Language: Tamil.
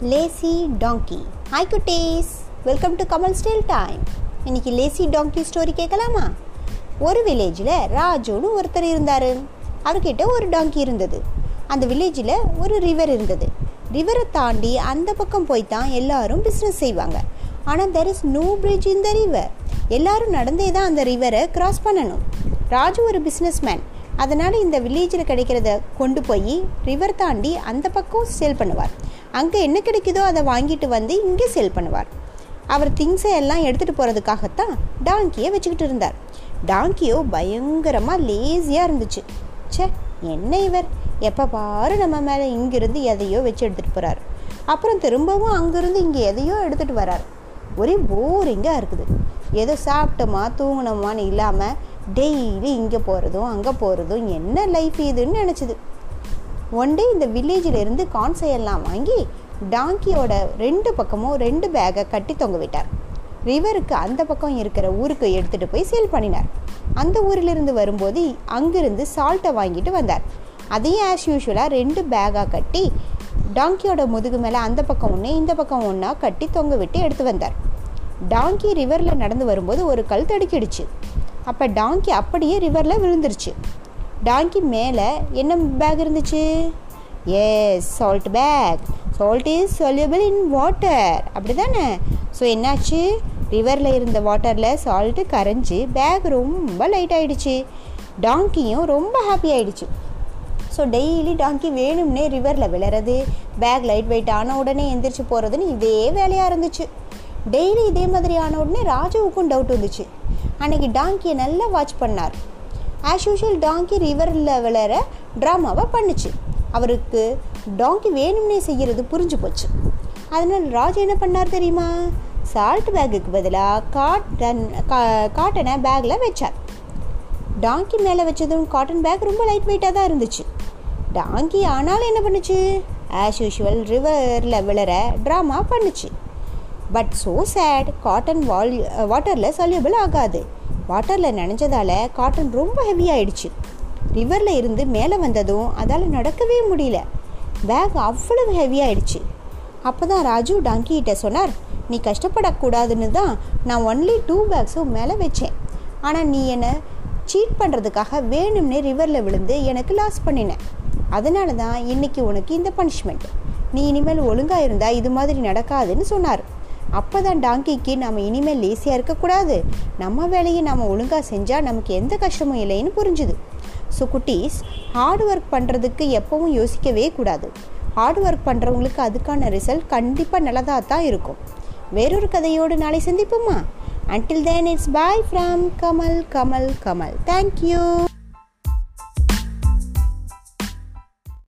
லேசி டாங்கி ஹாய் குட்டீஸ் welcome to Kamal style time இன்னைக்கு லேசி டாங்கி ஸ்டோரி கேட்கலாமா? ஒரு வில்லேஜில் ராஜுன்னு ஒருத்தர் இருந்தார். அவர்கிட்ட ஒரு டாங்கி இருந்தது. அந்த வில்லேஜில் ஒரு ரிவர் இருந்தது. ரிவரை தாண்டி அந்த பக்கம் போய் தான் எல்லாரும் பிஸ்னஸ் செய்வாங்க. ஆனால் there is no bridge in the river எல்லாரும் நடந்தே தான் அந்த ரிவரை கிராஸ் பண்ணணும். ராஜு ஒரு பிஸ்னஸ் மேன் அதனால் இந்த வில்லேஜில் கிடைக்கிறத கொண்டு போய் ரிவர் தாண்டி அந்த பக்கம் சேல் பண்ணுவார். அங்கே என்ன கிடைக்குதோ அதை வாங்கிட்டு வந்து இங்கே சேல் பண்ணுவார். அவர் திங்ஸை எல்லாம் எடுத்துகிட்டு போகிறதுக்காகத்தான் டாங்கியை வச்சுக்கிட்டு இருந்தார். டாங்கியோ பயங்கரமாக லேசியாக இருந்துச்சு. ச்சே என்ன இவர்? எப்போ பாரு நம்ம மேலே இங்கிருந்து எதையோ வச்சு எடுத்துகிட்டு போகிறார் அப்புறம் திரும்பவும் அங்கேருந்து இங்கே எதையோ எடுத்துகிட்டு வரார். ஒரே போரிங்காக இருக்குது. ஏதோ சாப்பிட்டோமா தூங்கினோமான்னு இல்லாமல் டெய்லி இங்கே போகிறதும் அங்கே போகிறதும் என்ன லைஃப் இதுன்னு நினச்சிது. ஒன் டே இந்த வில்லேஜில் இருந்து கான்சை வாங்கி டாங்கியோட ரெண்டு பக்கமும் ரெண்டு பேக்கை கட்டி தொங்க விட்டார் ரிவருக்கு அந்த பக்கம் இருக்கிற ஊருக்கு எடுத்துகிட்டு போய் சேல் பண்ணினார். அந்த ஊரிலிருந்து வரும்போது அங்கிருந்து சால்ட்டை வாங்கிட்டு வந்தார். அதையும் ஆஸ் யூஷுவலாக ரெண்டு பேக்காக கட்டி டாங்கியோட முதுகு மேலே அந்த பக்கம் ஒன்று இந்த பக்கம் ஒன்றா கட்டி தொங்க விட்டு எடுத்து வந்தார். டாங்கி ரிவரில் நடந்து வரும்போது ஒரு கல் தடுக்கிடுச்சு. அப்போ டாங்கி அப்படியே ரிவரில் விழுந்துருச்சு. டாங்கி மேலே என்ன பேக் இருந்துச்சு? Yes salt bag salt is soluble in water அப்படி தானே ஸோ என்னாச்சு ரிவரில் இருந்த வாட்டரில் சால்ட்டு கரைஞ்சி பேக் ரொம்ப லைட் ஆகிடுச்சு டாங்கியும் ரொம்ப ஹாப்பி ஆகிடுச்சு ஸோ டெய்லி டாங்கி வேணும்னே ரிவரில் விழுறது பேக் லைட் வெயிட் ஆன உடனே எந்திரிச்சு போகிறதுன்னு இதே வேலையாக இருந்துச்சு. டெய்லி இதே மாதிரி ஆன உடனே ராஜுவுக்கும் டவுட் வந்துச்சு. அன்னைக்கு டாங்கியை நல்லா வாட்ச் பண்ணார். ஆஸ் யூஷுவல் டாங்கி ரிவரில் விளையிற ட்ராமாவை பண்ணுச்சு. அவருக்கு டாங்கி வேணும்னே செய்கிறது புரிஞ்சு போச்சு. அதனால் ராஜா என்ன பண்ணார் தெரியுமா? சால்ட் பேக்குக்கு பதிலாக காட்டன் கா காட்டனை பேக்கில் வச்சார். டாங்கி மேலே வச்சதும் காட்டன் பேக் ரொம்ப லைட் வெயிட்டாக தான் இருந்துச்சு. டாங்கி ஆனாலும் என்ன பண்ணுச்சு? ஆஸ் யூஷுவல் ரிவரில் விளையாட ட்ராமா பண்ணுச்சு. But so sad cotton wool வாட்டரில் சல்யூபிள் ஆகாது. வாட்டரில் நினைஞ்சதால காட்டன் ரொம்ப ஹெவியாகிடுச்சு ரிவரில் இருந்து மேலே வந்ததும் அதால் நடக்கவே முடியல. பேக் அவ்வளவு ஹெவியாகிடுச்சு அப்போ தான் ராஜு டாங்கிகிட்ட சொன்னார் நீ கஷ்டப்படக்கூடாதுன்னு தான் நான் ஒன்லி டூ பேக்ஸும் மேலே வச்சேன். ஆனால் நீ என்னை சீட் பண்ணுறதுக்காக வேணும்னே ரிவரில் விழுந்து எனக்கு லாஸ் பண்ணினேன் அதனால தான் இன்றைக்கி உனக்கு இந்த பனிஷ்மெண்ட் நீ இனிமேல் ஒழுங்காக இருந்தால் இது மாதிரி நடக்காதுன்னு சொன்னார். அப்போ தான் டாங்கிக்கு நம்ம இனிமேல் லேசியாக இருக்கக்கூடாது. நம்ம வேலையை நம்ம ஒழுங்காக செஞ்சால் நமக்கு எந்த கஷ்டமும் இல்லைன்னு புரிஞ்சுது. ஸோ குட்டீஸ் ஹார்ட் ஒர்க் பண்ணுறதுக்கு எப்பவும் யோசிக்கவே கூடாது. ஹார்ட் ஒர்க் பண்ணுறவங்களுக்கு அதுக்கான ரிசல்ட் கண்டிப்பாக நல்லதாக தான் இருக்கும். வேறொரு கதையோடு நாளை சந்திப்போமா? Until then it's bye from Kamal Kamal Kamal thank you